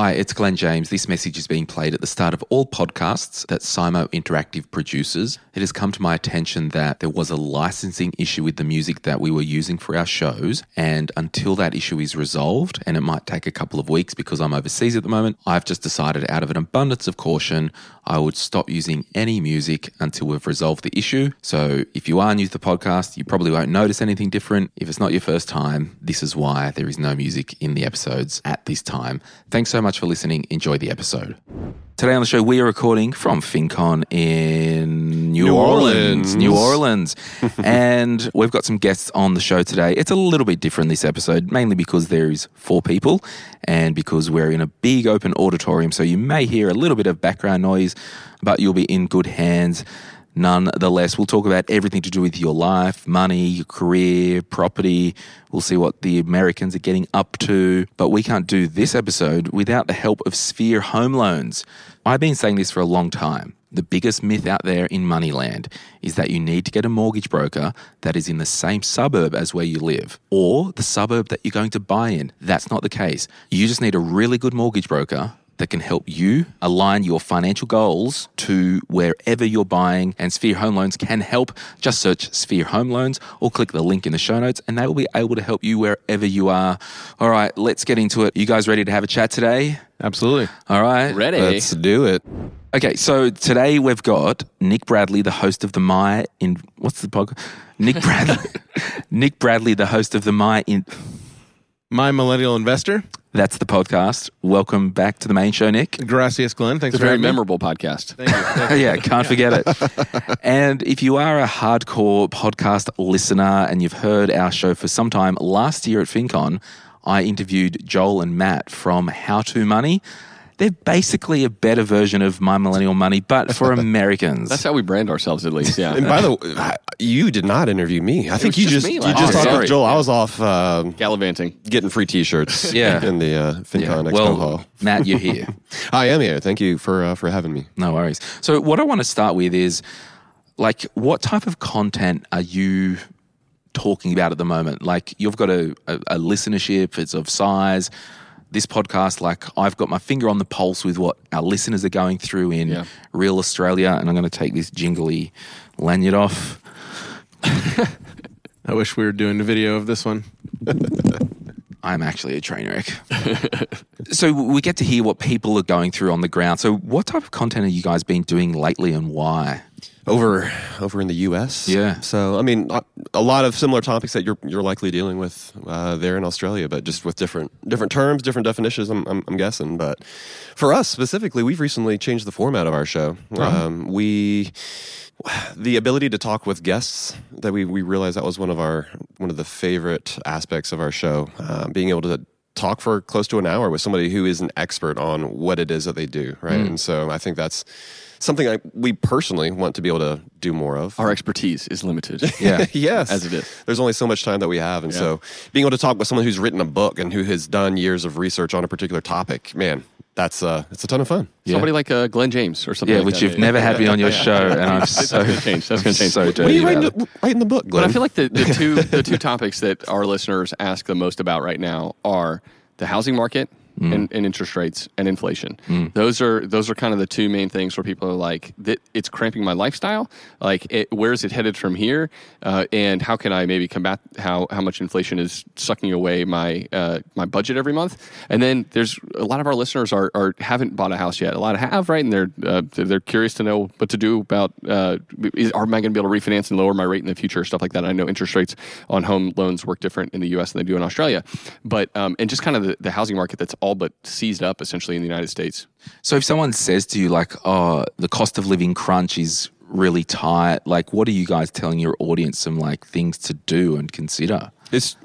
Hi, it's Glen James. This message is being played at the start of all podcasts that SYMO Interactive produces. It has come to my attention that there was a licensing issue with the music that we were using for our shows, and until that issue is resolved, and it might take a couple of weeks because I'm overseas at the moment, I've just decided out of an abundance of caution, I would stop using any music until we've resolved the issue. So if you are new to the podcast, you probably won't notice anything different. If it's not your first time, this is why there is no music in the episodes at this time. Thanks so much for listening. Enjoy the episode. Today on the show, we are recording from FinCon in New, New Orleans. Orleans. New Orleans. and we've got some guests on the show today. It's a little bit different this episode, mainly because there is four people and because we're in a big open auditorium. So you may hear a little bit of background noise, but you'll be in good hands. Nonetheless, we'll talk about everything to do with your life, money, your career, property. We'll see what the Americans are getting up to. But we can't do this episode without the help of Sphere Home Loans. I've been saying this for a long time. The biggest myth out there in Moneyland is that you need to get a mortgage broker that is in the same suburb as where you live or the suburb that you're going to buy in. That's not the case. You just need a really good mortgage broker that can help you align your financial goals to wherever you're buying. And Sphere Home Loans can help. Just search Sphere Home Loans or click the link in the show notes, and they will be able to help you wherever you are. All right, let's get into it. You guys ready to have a chat today? Absolutely. All right. Ready? Let's do it. Okay, so today we've got Nick Bradley, the host of the My in what's the podcast? Nick Bradley, Nick Bradley, the host of the My in. My millennial investor, That's the podcast. Welcome back to the main show, Nick. Gracias Glen. Thanks It's a very having me. memorable podcast. Thank you. Thank you. yeah, can't forget it. and if you are a hardcore podcast listener and you've heard our show for some time, last year at FinCon, I interviewed Joel and Matt from How to Money. They're basically a better version of My Millennial Money, but for Americans. That's how we brand ourselves, at least. Yeah. And by the way, you did not interview me. I think you just just you just year. talked Sorry. with Joel. I was off um, Gallivanting. getting free T-shirts. Yeah. in the uh, FinCon yeah. Expo Well, Hall. Matt, you're here. I am here. Thank you for uh, for having me. No worries. So, what I want to start with is like, what type of content are you talking about at the moment? Like, you've got a, a, a listenership, it's of size. This podcast, like, I've got my finger on the pulse with what our listeners are going through in Yeah. real Australia. And I'm going to take this jingly lanyard off. I wish we were doing a video of this one. I'm actually a train wreck. so we get to hear what people are going through on the ground. So what type of content have you guys been doing lately and why? Over over in the U.S. Yeah. So I mean, a- lot of similar topics that you're you're likely dealing with uh, there in Australia, but just with different different terms, different definitions. I'm, I'm, I'm guessing, but for us specifically, we've recently changed the format of our show. Um, we the ability to talk with guests that we we realized that was one of our one of the favorite aspects of our show, uh, being able to talk for close to an hour with somebody who is an expert on what it is that they do, right? And so I think that's something I, we personally want to be able to do more of. Our expertise is limited. Yeah. yes, As it is. There's only so much time that we have, and so being able to talk with someone who's written a book and who has done years of research on a particular topic, man, that's uh, it's a ton of fun. Somebody like uh, Glen James or something. Yeah, like which that. you've never had me on your show, and I'm That's so gonna change. That's gonna change. So What are you writing, the, writing the book, Glen? But I feel like the, the two the two topics that our listeners ask the most about right now are the housing market Mm. and, and interest rates and inflation. Those are those are kind of the two main things where people are like, it's cramping my lifestyle. Like, it, where is it headed from here? Uh, and how can I maybe combat how how much inflation is sucking away my uh, my budget every month? And then there's a lot of our listeners are, are haven't bought a house yet. A lot have, right? And they're uh, they're curious to know what to do about uh, is, are I going to be able to refinance and lower my rate in the future, stuff like that. I know interest rates on home loans work different in the U.S. than they do in Australia, but um, and just kind of the, the housing market that's all but seized up essentially in the United States. So if someone says to you like, "Oh, the cost of living crunch is really tight," like, what are you guys telling your audience some like things to do and consider? It's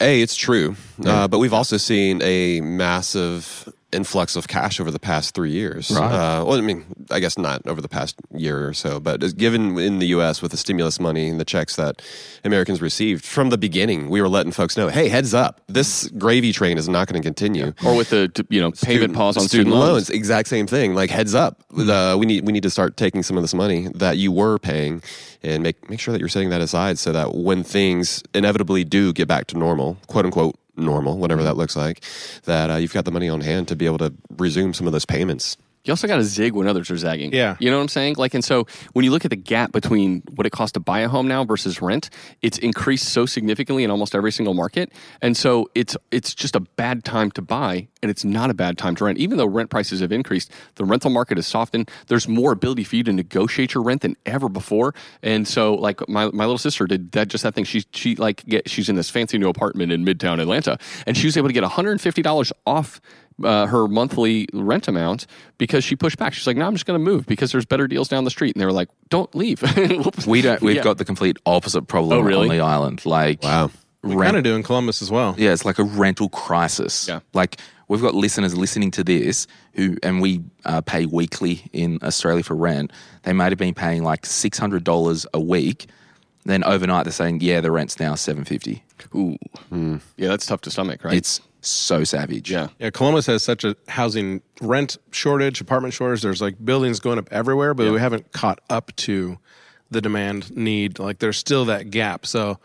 a, it's true, uh, but we've also seen a massive influx of cash over the past three years. Right. Uh, well, I mean, I guess not over the past year or so, but given in the U.S. with the stimulus money and the checks that Americans received from the beginning, we were letting folks know, hey, heads up, this gravy train is not going to continue. Or with the you know payment Student- pause on student, loans. exact same thing. Like heads up, uh, we need we need to start taking some of this money that you were paying and make make sure that you're setting that aside so that when things inevitably do get back to normal, quote unquote normal, whatever that looks like, that uh, you've got the money on hand to be able to resume some of those payments. You also got to zig when others are zagging. Yeah. You know what I'm saying? Like, and so when you look at the gap between what it costs to buy a home now versus rent, it's increased so significantly in almost every single market. And so it's it's just a bad time to buy, and it's not a bad time to rent. Even though rent prices have increased, the rental market has softened. There's more ability for you to negotiate your rent than ever before. And so, like my, my little sister did that just that thing. She she like get she's in this fancy new apartment in Midtown Atlanta, and she was able to get 150 dollars off uh, her monthly rent amount because she pushed back. She's like, "No, I'm just going to move because there's better deals down the street." And they were like, "Don't leave." We don't. We've Yeah. got the complete opposite problem Oh, really? on the island. Like, Wow. We rent- kind of do in Columbus as well. Yeah, it's like a rental crisis. Yeah. Like we've got listeners listening to this who, and we uh, pay weekly in Australia for rent. They might have been paying like six hundred dollars a week. Then overnight they're saying, yeah, the rent's now seven fifty. Ooh, yeah, that's tough to stomach, right? It's so savage. yeah. Yeah, Columbus has such a housing rent shortage, apartment shortage. There's like buildings going up everywhere, but we haven't caught up to the demand need. Like there's still that gap. So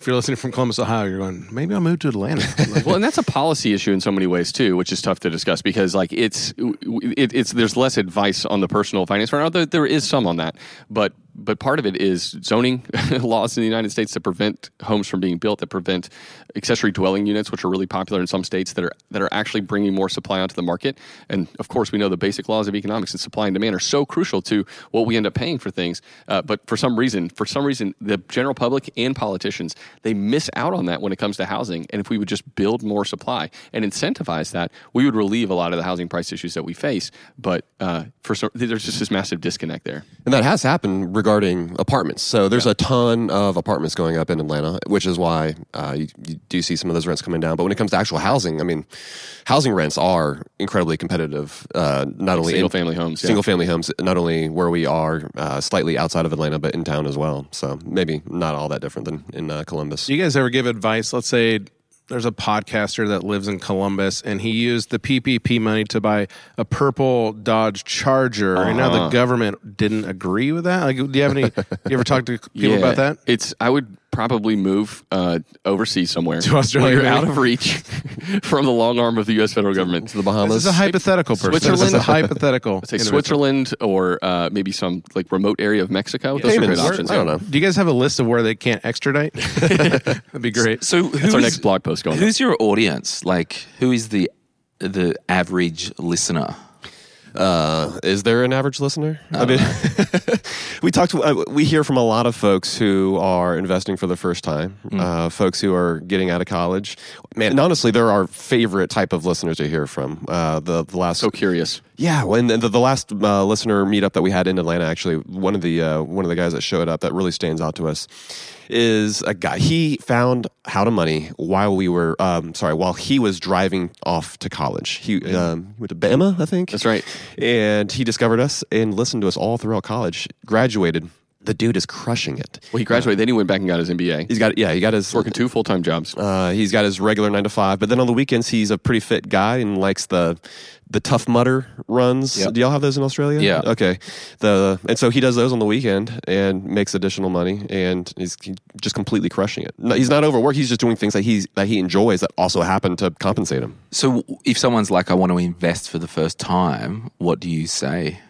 if you're listening from Columbus, Ohio, you're going, maybe I'll move to Atlanta. Like, well, and that's a policy issue in so many ways too, which is tough to discuss because like it's it, it's there's less advice on the personal finance front. Although there is some on that, but but part of it is zoning laws in the United States that prevent homes from being built, that prevent accessory dwelling units, which are really popular in some states that are that are actually bringing more supply onto the market. And of course, we know the basic laws of economics and supply and demand are so crucial to what we end up paying for things. Uh, but for some reason, for some reason, the general public and politicians they miss out on that when it comes to housing. And if we would just build more supply and incentivize that, we would relieve a lot of the housing price issues that we face. But uh, for there's just this massive disconnect there. And that has happened regarding apartments. So there's a ton of apartments going up in Atlanta, which is why uh, you, you do see some of those rents coming down. But when it comes to actual housing, I mean, housing rents are incredibly competitive. Uh, not only in- single family homes, yeah. single family homes, not only where we are, uh, slightly outside of Atlanta, but in town as well. So maybe not all that different than in uh, Columbus. do you guys ever give advice? Let's say there's a podcaster that lives in Columbus and he used the PPP money to buy a purple Dodge Charger. And now Uh-huh. the government didn't agree with that. Like, do you have any, you ever talk to people about that? It's I would probably move uh, overseas somewhere To Australia, you're out of reach from the long arm of the U.S. federal government. to the Bahamas. This is a hypothetical person. This is a Switzerland? hypothetical. Say. Switzerland or uh, maybe some like remote area of Mexico. Those are great options. I don't know. Do you guys have a list of where they can't extradite? That'd be great. So That's who's our next blog post going. up. Who's your audience? Like, who is the the average listener? Uh, is there an average listener? I mean, we talked. To, uh, we hear from a lot of folks who are investing for the first time. Uh, folks who are getting out of college. Man, and honestly, they're our favorite type of listeners to hear from. Uh, the the last So curious. yeah, when the, the last uh, listener meetup that we had in Atlanta, actually, one of the uh, one of the guys that showed up that really stands out to us is a guy. He found How to Money while we were, um, sorry, while he was driving off to college. He um, went to Bama, I think. That's right. And he discovered us and listened to us all throughout college. Graduated. The dude is crushing it. Well, he graduated. then he went back and got his MBA. He's got yeah, he got his working two full time jobs. uh, he's got his regular nine to five, but then on the weekends he's a pretty fit guy and likes the the Tough Mudder runs. Yep. Do y'all have those in Australia? Yeah. Okay. The and so he does those on the weekend and makes additional money and he's just completely crushing it. No, he's not overworked. He's just doing things that he's that he enjoys that also happen to compensate him. So if someone's like, I want to invest for the first time, what do you say?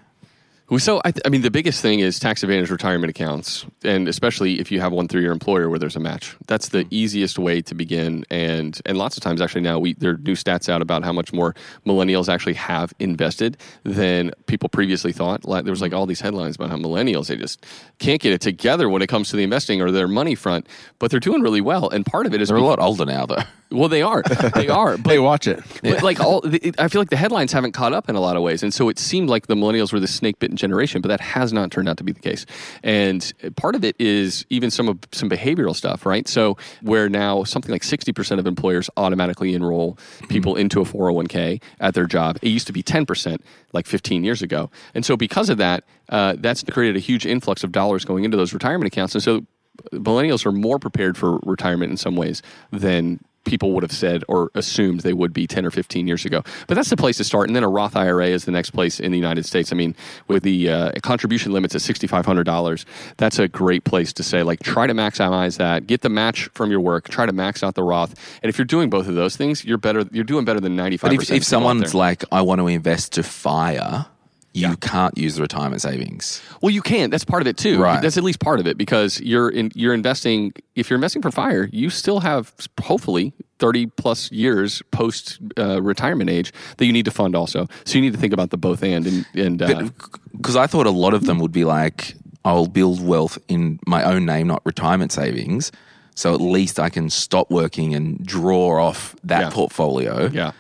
So, I, th- I mean, the biggest thing is tax advantage retirement accounts, and especially if you have one through your employer where there's a match. That's the easiest way to begin. And and lots of times, actually, now we there are new stats out about how much more millennials actually have invested than people previously thought. Like there was like all these headlines about how millennials they just can't get it together when it comes to the investing or their money front, but they're doing really well. And part of it is They're a lot older now, though. well, they are, they are. But Hey, watch it. but like all, I feel like the headlines haven't caught up in a lot of ways, and so it seemed like the millennials were the snake bitten second generation, but that has not turned out to be the case. And part of it is even some of some behavioral stuff, right? So where now something like 60% of employers automatically enroll people into a 401k at their job. It used to be 10% like 15 years ago. And so because of that, uh, that's created a huge influx of dollars going into those retirement accounts. And so millennials are more prepared for retirement in some ways than people would have said or assumed they would be 10 or 15 years ago. But that's the place to start. And then a Roth IRA is the next place in the United States. I mean, with the uh, contribution limits at $6,500, that's a great place to say, like, try to maximize that, get the match from your work, try to max out the Roth. And if you're doing both of those things, you're better, you're doing better than 95%. But if, if someone's like, I want to invest to fire, you can't use the retirement savings. Well, you can. That's part of it too. Right. That's at least part of it because you're in, you're investing. If you're investing for fire, you still have hopefully thirty plus years post uh, retirement age that you need to fund also. So you need to think about the both and and, and uh, Because I thought a lot of them would be like, I'll build wealth in my own name, not retirement savings. So at least I can stop working and draw off that Yeah. portfolio. yeah.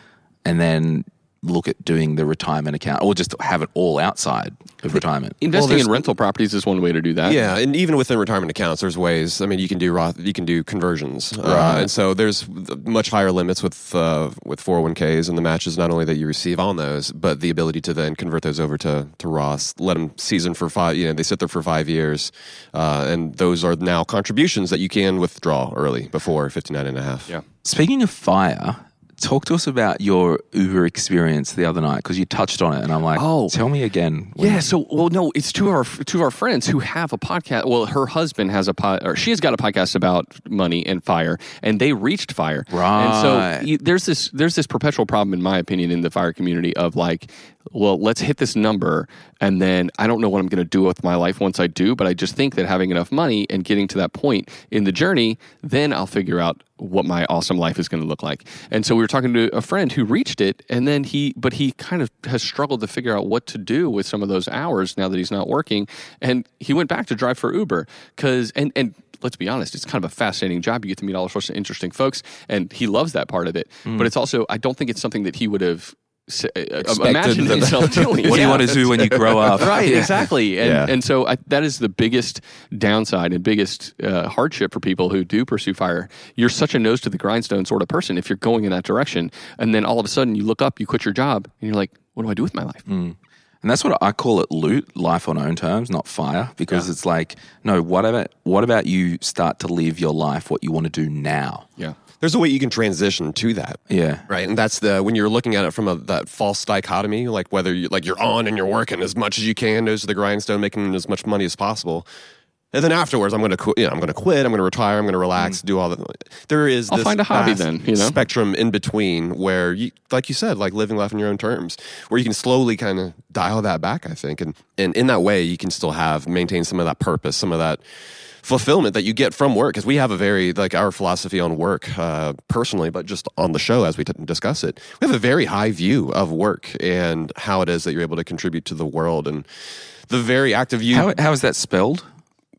And then look at doing the retirement account or just have it all outside of retirement. Investing there's- in rental properties is one way to do that. Yeah, and even within retirement accounts, there's ways. I mean, you can do Roth, you can do conversions, uh, Right. and so there's much higher limits with uh, with 401ks and the matches not only that you receive on those, but the ability to then convert those over to to Roth, let them season for five. You know, they sit there for five years, uh, and those are now contributions that you can withdraw early before 59 and a half. Yeah. Speaking of fire, talk to us about your Uber experience the other night because you touched on it, and I'm like, Oh. tell me again. Yeah, so well, no, it's two of our two of our friends who have a podcast. Well, her husband has a pod, or she has got a podcast about money and fire, and they reached fire. Right. And so there's this there's this perpetual problem, in my opinion, in the fire community of like, well, let's hit this number, and then I don't know what I'm going to do with my life once I do, but I just think that having enough money and getting to that point in the journey, then I'll figure out what my awesome life is going to look like. And so we were talking to a friend who reached it, and then he, but he kind of has struggled to figure out what to do with some of those hours now that he's not working, and he went back to drive for Uber because and and. Let's be honest, it's kind of a fascinating job. You get to meet all sorts of interesting folks, and he loves that part of it. Mm. But it's also, I don't think it's something that he would have uh, imagined that- himself doing. What do you want to do when you grow up? Right, exactly, and Yeah. and so I, that is the biggest downside and biggest uh, hardship for people who do pursue fire. You're such a nose to the grindstone sort of person if you're going in that direction, and then all of a sudden you look up, you quit your job, and you're like, "What do I do with my life?" And that's what I call it loot, life on own terms, not fire, because it's like, no, what about what about you start to live your life what you want to do now? Yeah, There's a way you can transition to that. Yeah. Right, and that's the when you're looking at it from a, that false dichotomy, like whether you like you're on and you're working as much as you can, nose to the grindstone, making as much money as possible, and then afterwards, I'm going to quit. You know, I'm going to quit. I'm going to retire. I'm going to relax. Mm. Do all that. There is. I'll this find a hobby then, you know? spectrum in between where you, like you said, like living life on your own terms, where you can slowly kind of dial that back. I think, and and in that way, you can still have maintain some of that purpose, some of that fulfillment that you get from work because we have a very like our philosophy on work uh, personally but just on the show as we t- discuss it we have a very high view of work and how it is that you're able to contribute to the world and the very act of you How, how is that spelled?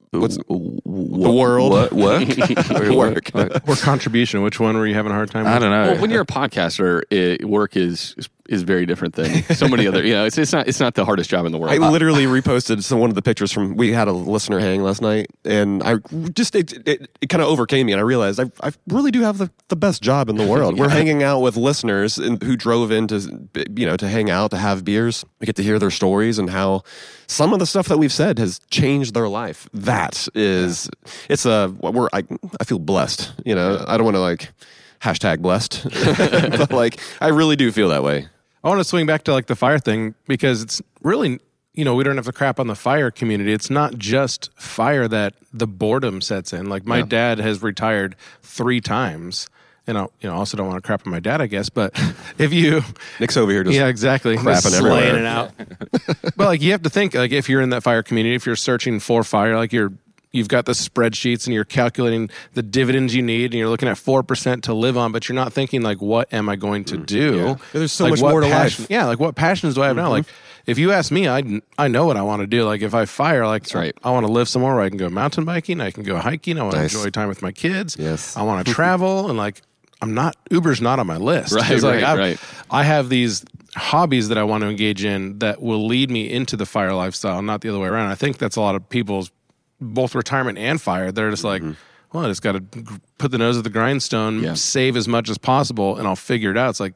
What's- the world? Work? Work. Or contribution. Which one were you having a hard time I don't know. well, when you're a podcaster, it, work is is very different than so many other. You know, it's it's not it's not the hardest job in the world. I uh, literally reposted some one of the pictures from we had a listener hang last night, and I just it it, it kind of overcame me, and I realized I I really do have the, the best job in the world. We're hanging out with listeners in, who drove in to you know to hang out to have beers. We get to hear their stories and how some of the stuff that we've said has changed their life. That is it's a we're I I feel blessed. You know I don't want to like hashtag blessed, but like I really do feel that way. I want to swing back to like the fire thing because it's really you know we don't have to crap on the fire community. It's not just fire that the boredom sets in. Like my dad has retired three times, and I you know also don't want to crap on my dad, I guess. But if you Nick's over here just yeah exactly crapping everywhere. it out. but like you have to think like if you're in that fire community, if you're searching for fire, like you're you've got the spreadsheets and you're calculating the dividends you need and you're looking at 4% to live on but you're not thinking like what am i going to mm, do There's so Like, much what more to passion- life. yeah like what passions do i have now mm-hmm. like if you ask me i i know what i want to do like if i fire like right. i want to live somewhere where i can go mountain biking i can go hiking i want to Nice. enjoy time with my kids Yes. i want to travel and like i'm not uber's not on my list Right, 'Cause, like, right, I've- right. I have these hobbies that I want to engage in that will lead me into the fire lifestyle, not the other way around. I think that's a lot of people's both retirement and fire. They're just like, mm-hmm. well, I just got to put the nose of the grindstone, Yeah. save as much as possible, and I'll figure it out. It's like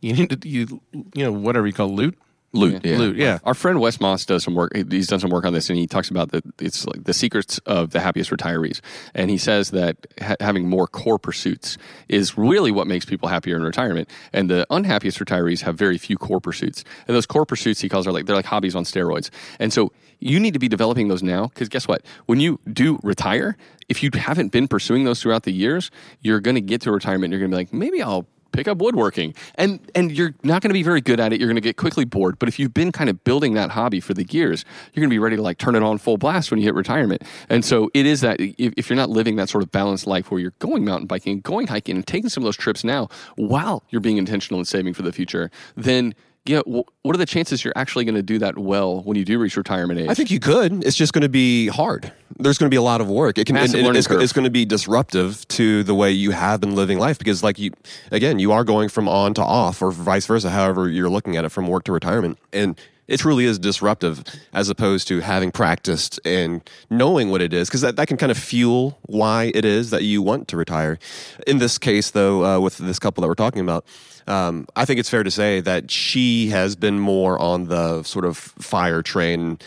you need to you you know whatever you call loot, Loot, yeah. loot, yeah. Our friend Wes Moss does some work. He's done some work on this, and he talks about the it's like the secrets of the happiest retirees. And he says that ha- having more core pursuits is really what makes people happier in retirement. And the unhappiest retirees have very few core pursuits. And those core pursuits he calls are like they're like hobbies on steroids. And so you need to be developing those now because guess what? When you do retire, if you haven't been pursuing those throughout the years, you're going to get to retirement. and You're going to be like, maybe I'll pick up woodworking. And and you're not going to be very good at it. You're going to get quickly bored. But if you've been kind of building that hobby for the years you're going to be ready to like turn it on full blast when you hit retirement. And so it is that if, if you're not living that sort of balanced life where you're going mountain biking going hiking and taking some of those trips now while you're being intentional and saving for the future then yeah wh- what are the chances you're actually going to do that well when you do reach retirement age I think you could. It's just going to be hard. There's going to be a lot of work. It can. Massive and- and it's, it's going to be disruptive to the way you have been living life because, like you, again, you are going from on to off, or vice versa. However, you're looking at it from work to retirement, and it truly is disruptive as opposed to having practiced and knowing what it is because that, that can kind of fuel why it is that you want to retire. In this case, though, uh, with this couple that we're talking about. Um, I think it's fair to say that she has been more on the sort of fire train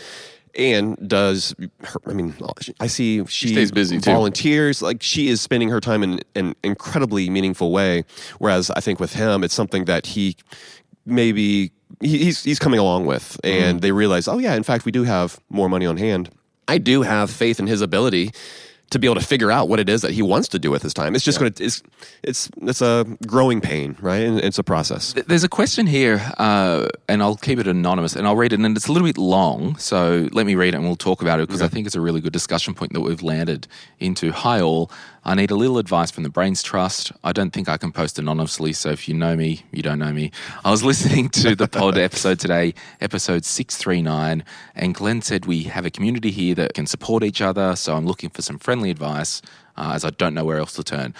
and does her, I mean I see she, stays busy, too. volunteers like she is spending her time in an incredibly meaningful way whereas I think with him it's something that he maybe he's he's coming along with and they realize oh yeah in fact we do have more money on hand. I do have faith in his ability to be able to figure out what it is that he wants to do with his time. It's just going to it's it's it's a growing pain right? And it's a process. There's a question here, uh, and I'll keep it anonymous, and I'll read it, and it's a little bit long, so let me read it and we'll talk about it because I think it's a really good discussion point that we've landed into. Hi, all. I need a little advice from the Brains Trust. I don't think I can post anonymously, so if you know me, you don't know me. I was listening to the pod episode today, episode 639, and Glen said we have a community here that can support each other, so I'm looking for some friendly advice uh, as I don't know where else to turn.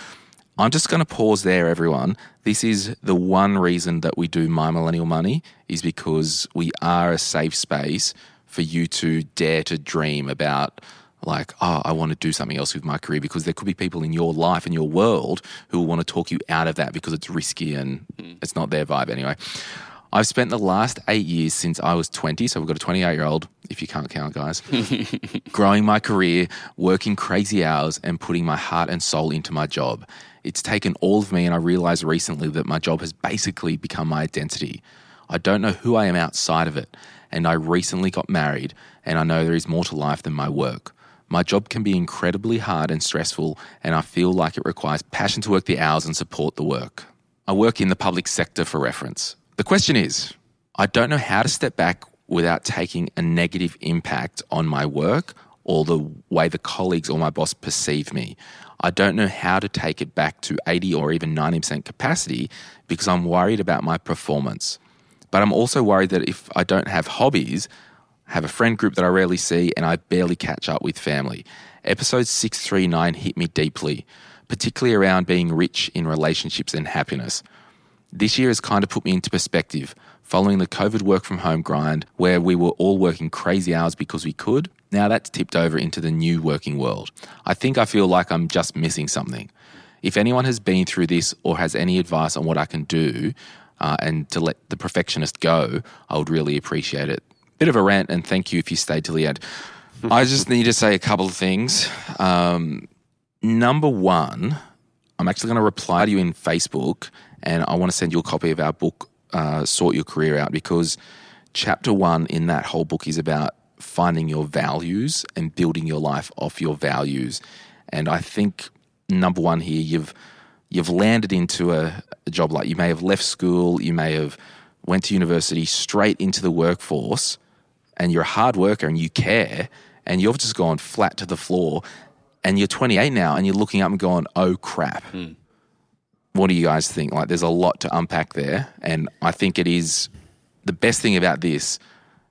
I'm just going to pause there, everyone. This is the one reason that we do My Millennial Money is because we are a safe space for you to dare to dream about, like, oh, I want to do something else with my career because there could be people in your life and your world who will want to talk you out of that because it's risky and hmm. it's not their vibe anyway. I've spent the last eight years since I was 20, so we've got a 28 year old, if you can't count, guys, growing my career, working crazy hours, and putting my heart and soul into my job. It's taken all of me, and I realized recently that my job has basically become my identity. I don't know who I am outside of it, and I recently got married, and I know there is more to life than my work. My job can be incredibly hard and stressful, and I feel like it requires passion to work the hours and support the work. I work in the public sector for reference. The question is I don't know how to step back without taking a negative impact on my work or the way the colleagues or my boss perceive me. I don't know how to take it back to 80 or even 90% capacity because I'm worried about my performance. But I'm also worried that if I don't have hobbies, have a friend group that I rarely see, and I barely catch up with family. Episode 639 hit me deeply, particularly around being rich in relationships and happiness. This year has kind of put me into perspective following the COVID work from home grind, where we were all working crazy hours because we could. Now that's tipped over into the new working world. I think I feel like I'm just missing something. If anyone has been through this or has any advice on what I can do uh, and to let the perfectionist go, I would really appreciate it. Bit of a rant, and thank you if you stayed till the end. I just need to say a couple of things. Um, number one, I'm actually going to reply to you in Facebook, and I want to send you a copy of our book, uh, Sort Your Career Out, because chapter one in that whole book is about finding your values and building your life off your values. And I think number one here, you've you've landed into a, a job like you may have left school, you may have went to university straight into the workforce, and you're a hard worker and you care, and you've just gone flat to the floor, and you're 28 now, and you're looking up and going, "Oh crap." Hmm. What do you guys think? Like, there's a lot to unpack there, and I think it is the best thing about this.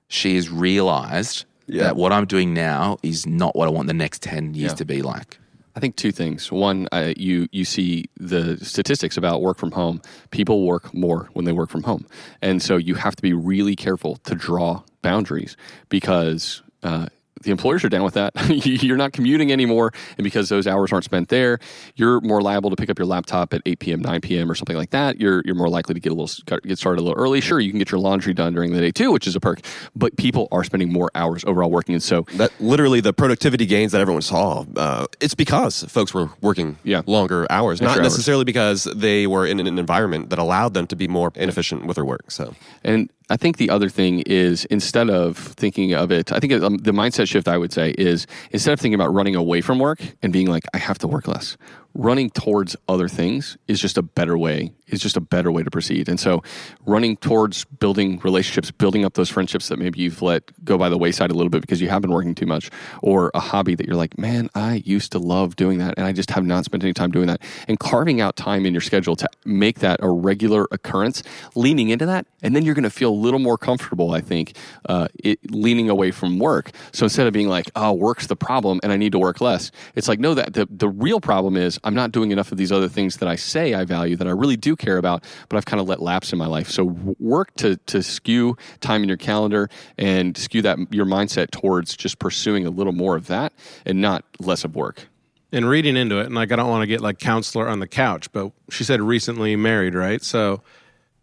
She has realized Yeah. that what I'm doing now is not what I want the next 10 years Yeah. to be like. I think two things. One, uh, you you see the statistics about work from home. People work more when they work from home, and so you have to be really careful to draw boundaries because uh, the employers are down with that. you're not commuting anymore, and because those hours aren't spent there, you're more liable to pick up your laptop at 8 p.m., 9 p.m., or something like that. You're you're more likely to get a little get started a little early. Sure, you can get your laundry done during the day too, which is a perk. But people are spending more hours overall working, and so that literally the productivity gains that everyone saw. Uh, it's because folks were working Yeah. longer hours, Extra not hours. necessarily because they were in an environment that allowed them to be more inefficient with their work. So And I think the other thing is instead of thinking of it, I think um, the mindset shift I would say is instead of thinking about running away from work and being like, I have to work less, running towards other things is just a better way, is just a better way to proceed. And so running towards building relationships, building up those friendships that maybe you've let go by the wayside a little bit because you have been working too much, or a hobby that you're like, man, I used to love doing that and I just have not spent any time doing that. And carving out time in your schedule to make that a regular occurrence, leaning into that, and then you're going to feel a little more comfortable, I think, uh, it, leaning away from work. So instead of being like, oh, work's the problem and I need to work less, it's like, no, that the, the real problem is I'm not doing enough of these other things that I say I value, that I really do care about, but I've kind of let lapse in my life. So work to, to skew time in your calendar and skew that your mindset towards just pursuing a little more of that and not less of work. and reading into it, and like I don't want to get like counselor on the couch, but she said recently married, right? So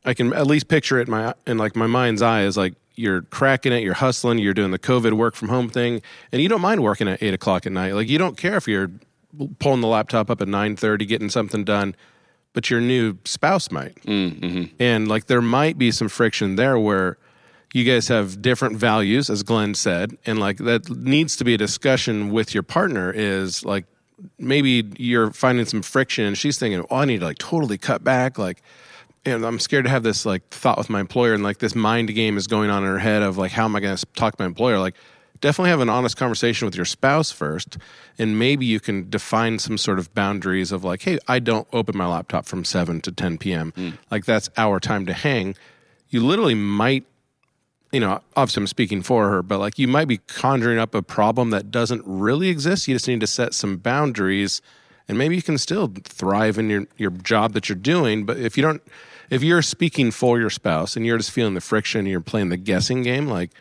I can at least picture it in my in like my mind's eye is like you're cracking it, you're hustling, you're doing the COVID work from home thing, and you don't mind working at eight o'clock at night. Like you don't care if you're pulling the laptop up at nine thirty, getting something done, but your new spouse might, mm-hmm. and like there might be some friction there where you guys have different values, as Glenn said, and like that needs to be a discussion with your partner. Is like maybe you're finding some friction, and she's thinking, "Oh, I need to like totally cut back." Like, and I'm scared to have this like thought with my employer, and like this mind game is going on in her head of like, how am I going to talk to my employer? Like, definitely have an honest conversation with your spouse first, and maybe you can define some sort of boundaries of like, hey, I don't open my laptop from seven to 10 p.m. Mm. Like that's our time to hang. You literally might you know, obviously I'm speaking for her, but like you might be conjuring up a problem that doesn't really exist. You just need to set some boundaries and maybe you can still thrive in your, your job that you're doing. But if you don't, if you're speaking for your spouse and you're just feeling the friction and you're playing the guessing game, like,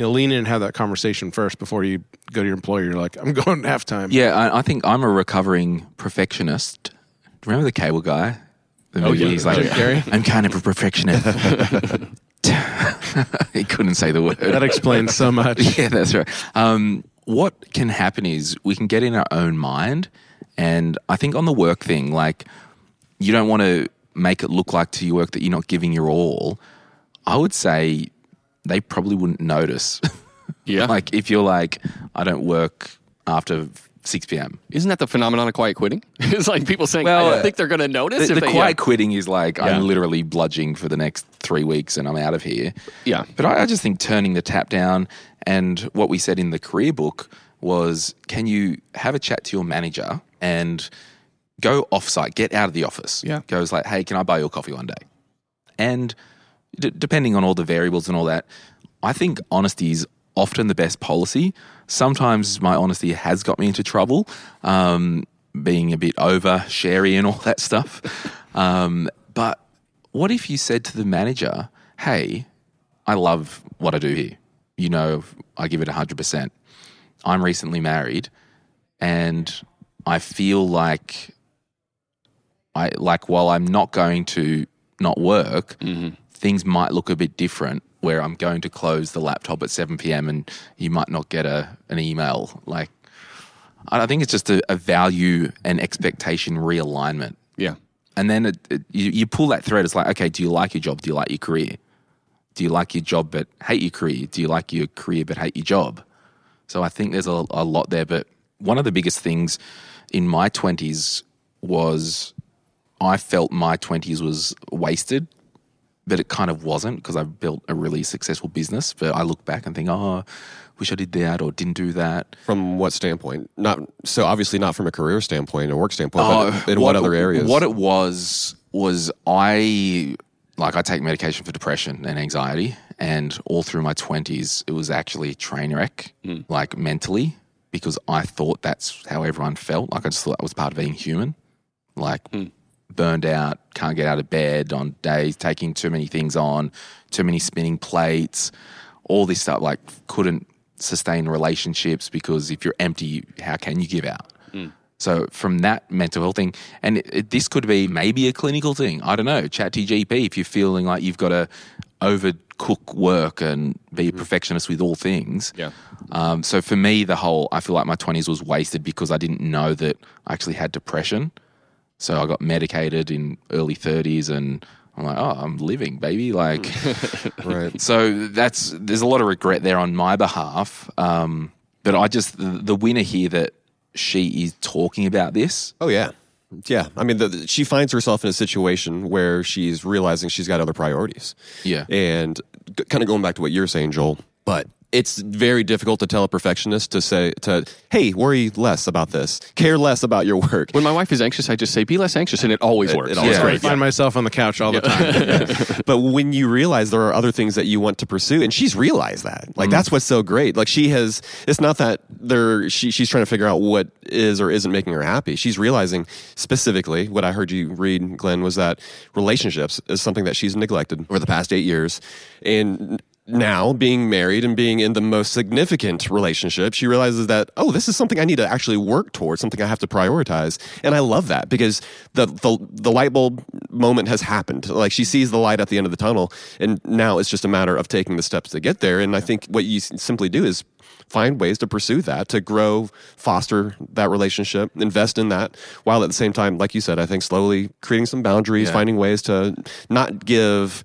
you know, lean in and have that conversation first before you go to your employer. You're like, I'm going halftime. Yeah, I, I think I'm a recovering perfectionist. Remember the cable guy? The movie, yeah. he's like, Jim Carrey? I'm kind of a perfectionist. he couldn't say the word. That explains so much. yeah, that's right. Um, what can happen is we can get in our own mind, and I think on the work thing, like you don't want to make it look like to your work that you're not giving your all. I would say they probably wouldn't notice. Yeah. like if you're like, I don't work after 6 p.m. Isn't that the phenomenon of quiet quitting? it's like people saying, Well, I don't uh, think they're going to notice. The, if the they, quiet yeah. quitting is like Yeah. I'm literally bludging for the next three weeks and I'm out of here. Yeah. But I, I just think turning the tap down and what we said in the career book was can you have a chat to your manager and go offsite, get out of the office. Yeah. Goes like, hey, can I buy you a coffee one day? And d- depending on all the variables and all that, I think honesty is often the best policy. Sometimes my honesty has got me into trouble, um, being a bit over sherry and all that stuff. Um, but what if you said to the manager, hey, I love what I do here. You know, I give it 100%. I'm recently married and I feel like I like while I'm not going to not work, things might look a bit different where I'm going to close the laptop at 7 p.m. and you might not get a an email. Like I think it's just a, a value and expectation realignment. Yeah. And then it, it, you, you pull that thread. It's like, okay, do you like your job? Do you like your career? Do you like your job but hate your career? Do you like your career but hate your job? So I think there's a, a lot there. But one of the biggest things in my 20s was I felt my 20s was wasted, but it kind of wasn't because I've built a really successful business. But I look back and think, oh, wish I did that or didn't do that. From what standpoint? Not so obviously not from a career standpoint, a work standpoint, but in what, other areas? Oh, What it was was I like I take medication for depression and anxiety, and all through my twenties, it was actually a train wreck, Hmm. like mentally. because I thought that's how everyone felt. Like I just thought that was part of being human. Like burned out, can't get out of bed on days, taking too many things on, too many spinning plates, all this stuff. Like couldn't sustain relationships because if you're empty, how can you give out? So from that mental health thing, and it, it, this could be maybe a clinical thing. I don't know. Chat GP if you're feeling like you've got to overcook work and be a perfectionist with all things. Yeah. Um, so for me, the whole I feel like my twenties was wasted because I didn't know that I actually had depression. So I got medicated in early thirties, and I'm like, oh, I'm living, baby. Like, Right. so that's there's a lot of regret there on my behalf. Um, but I just the, the winner here that she is talking about this. Oh yeah, yeah. I mean, the, the- she finds herself in a situation where she's realizing she's got other priorities. Yeah. and g- kind of going back to what you're saying, Joel. But it's very difficult to tell a perfectionist to say to, "Hey, worry less about this. Care less about your work." When my wife is anxious, I just say, be less anxious, and it always It- works. it always It's Yeah. I find myself on the couch all the time. but when you realize there are other things that you want to pursue, and she's realized that, like mm. that's what's so great. Like she has, it's not that there. She she's trying to figure out what is or isn't making her happy. She's realizing specifically what I heard you read, Glen, was that relationships is something that she's neglected over the past eight years, and now being married and being in the most significant relationship she realizes that oh this is something i need to actually work towards something i have to prioritize. And i love that because the, the the light bulb moment has happened. Like she sees the light at the end of the tunnel and now it's just a matter of taking the steps to get there. And i think what you simply do is find ways to pursue that to grow foster that relationship invest in that while at the same time like you said i think slowly creating some boundaries Yeah. finding ways to not give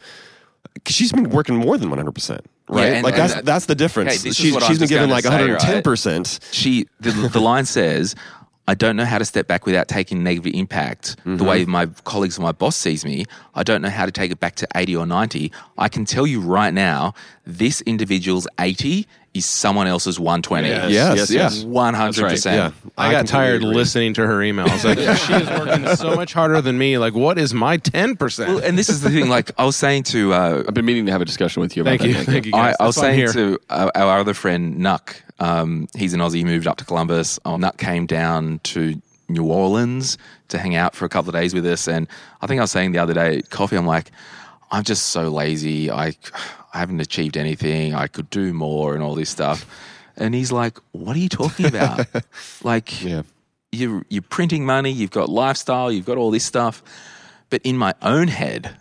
because she's been working more than 100% right and- like and that's that- that's the difference Hey, this is she's, she's been given like say, right? 110% She the, the line says, "I don't know how to step back without taking negative impact. The mm-hmm. way my colleagues and my boss sees me, I don't know how to take it back to eighty or ninety. I can tell you right now, this individual's eighty is someone else's one twenty. Yes. yes, yes, yes. yes. one hundred yeah percent. I got completely tired agree. listening to her emails. Like she is working so much harder than me. Like, what is my ten percent? Well, and this is the thing. Like I was saying to uh, I've been meaning to have a discussion with you about Thank that. you, Nick. thank you. I, Guys. I was I'm saying here. to our, our other friend Nuck, um, he's an Aussie, he moved up to Columbus. Oh, Nuck came down to New Orleans to hang out for a couple of days with us, and I think I was saying the other day, coffee. I'm like, I'm just so lazy. I, I haven't achieved anything. I could do more and all this stuff. And he's like, "What are you talking about? like, Yeah. you're you're printing money. You've got lifestyle. You've got all this stuff." But in my own head,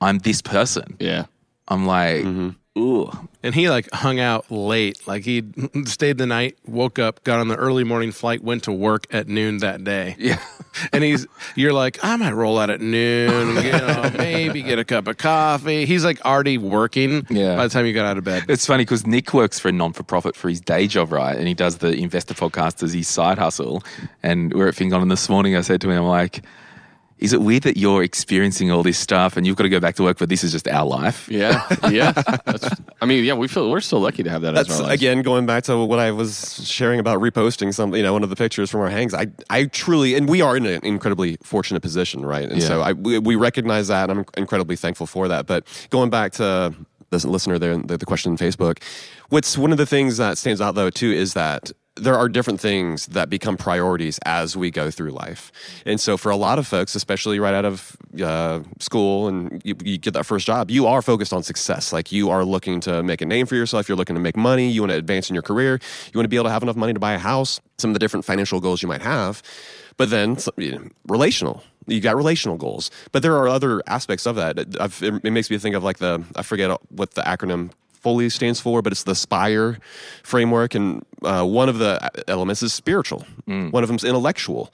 I'm this person. Yeah. I'm like, mm-hmm. Ooh, And he like hung out late. Like he stayed the night, woke up, got on the early morning flight, went to work at noon that day. yeah. And he's, you're like, I might roll out at noon, you know, maybe get a cup of coffee. He's like already working Yeah. by the time you got out of bed. It's funny because Nick works for a non for profit for his day job, right? And he does the investor podcast as his side hustle. And we're at FinCon, this morning I said to him, I'm like, is it weird that you're experiencing all this stuff and you've got to go back to work, but this is just our life? Yeah. Yeah. That's, I mean, yeah, we feel we're so lucky to have that as That's our lives. again going back to what I was sharing about reposting some, you know, one of the pictures from our hangs. I, I truly, and we are in an incredibly fortunate position, right? And Yeah. so I, we, we recognize that, and I'm incredibly thankful for that. But going back to the listener there, the, the question on Facebook, what's one of the things that stands out though too is that there are different things that become priorities as we go through life. And so, for a lot of folks, especially right out of uh, school and you, you get that first job, you are focused on success. Like you are looking to make a name for yourself, you're looking to make money, you want to advance in your career, you want to be able to have enough money to buy a house, some of the different financial goals you might have. But then, you know, relational. You got relational goals, but there are other aspects of that. I've, it makes me think of like the I forget what the acronym fully stands for, but it's the Spire framework, and uh, one of the elements is spiritual. One of them is intellectual.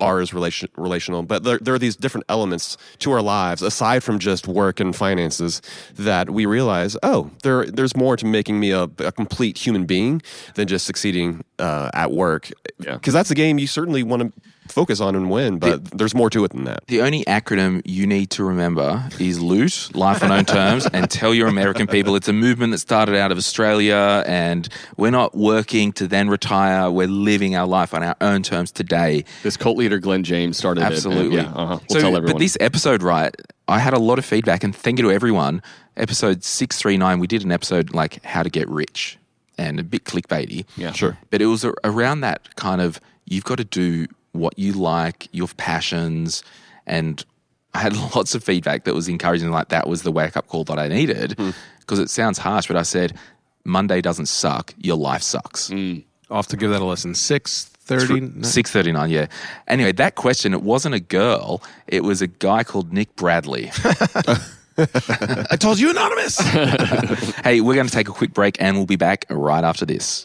R- is relation, relational, but there, there are these different elements to our lives aside from just work and finances that we realize. Oh, there there's more to making me a, a complete human being than just succeeding uh, at work. Yeah. Because that's a game you certainly want to focus on and win, but there's more to it than that. The only acronym you need to remember is LOOT, Life on Own Terms, and tell your American people it's a movement that started out of Australia and we're not working to then retire. We're living our life on our own terms today. This cult leader, Glen James, started Absolutely. it. and, yeah. Uh-huh. We'll so, tell everyone. But this episode, right, I had a lot of feedback and thank you to everyone. Episode 639, we did an episode like how to get rich. and a bit clickbaity. Yeah. Sure. But it was around that kind of you've got to do what you like, your passions, and I had lots of feedback that was encouraging. Like that was the wake up call that I needed hmm. because it sounds harsh, but I said Monday doesn't suck. Your life sucks. Hmm. I'll have to give that a listen. Six thirty. Six thirty nine, yeah. Anyway, that question it wasn't a girl; it was a guy called Nick Bradley. I told you, anonymous. hey, we're going to take a quick break, and we'll be back right after this.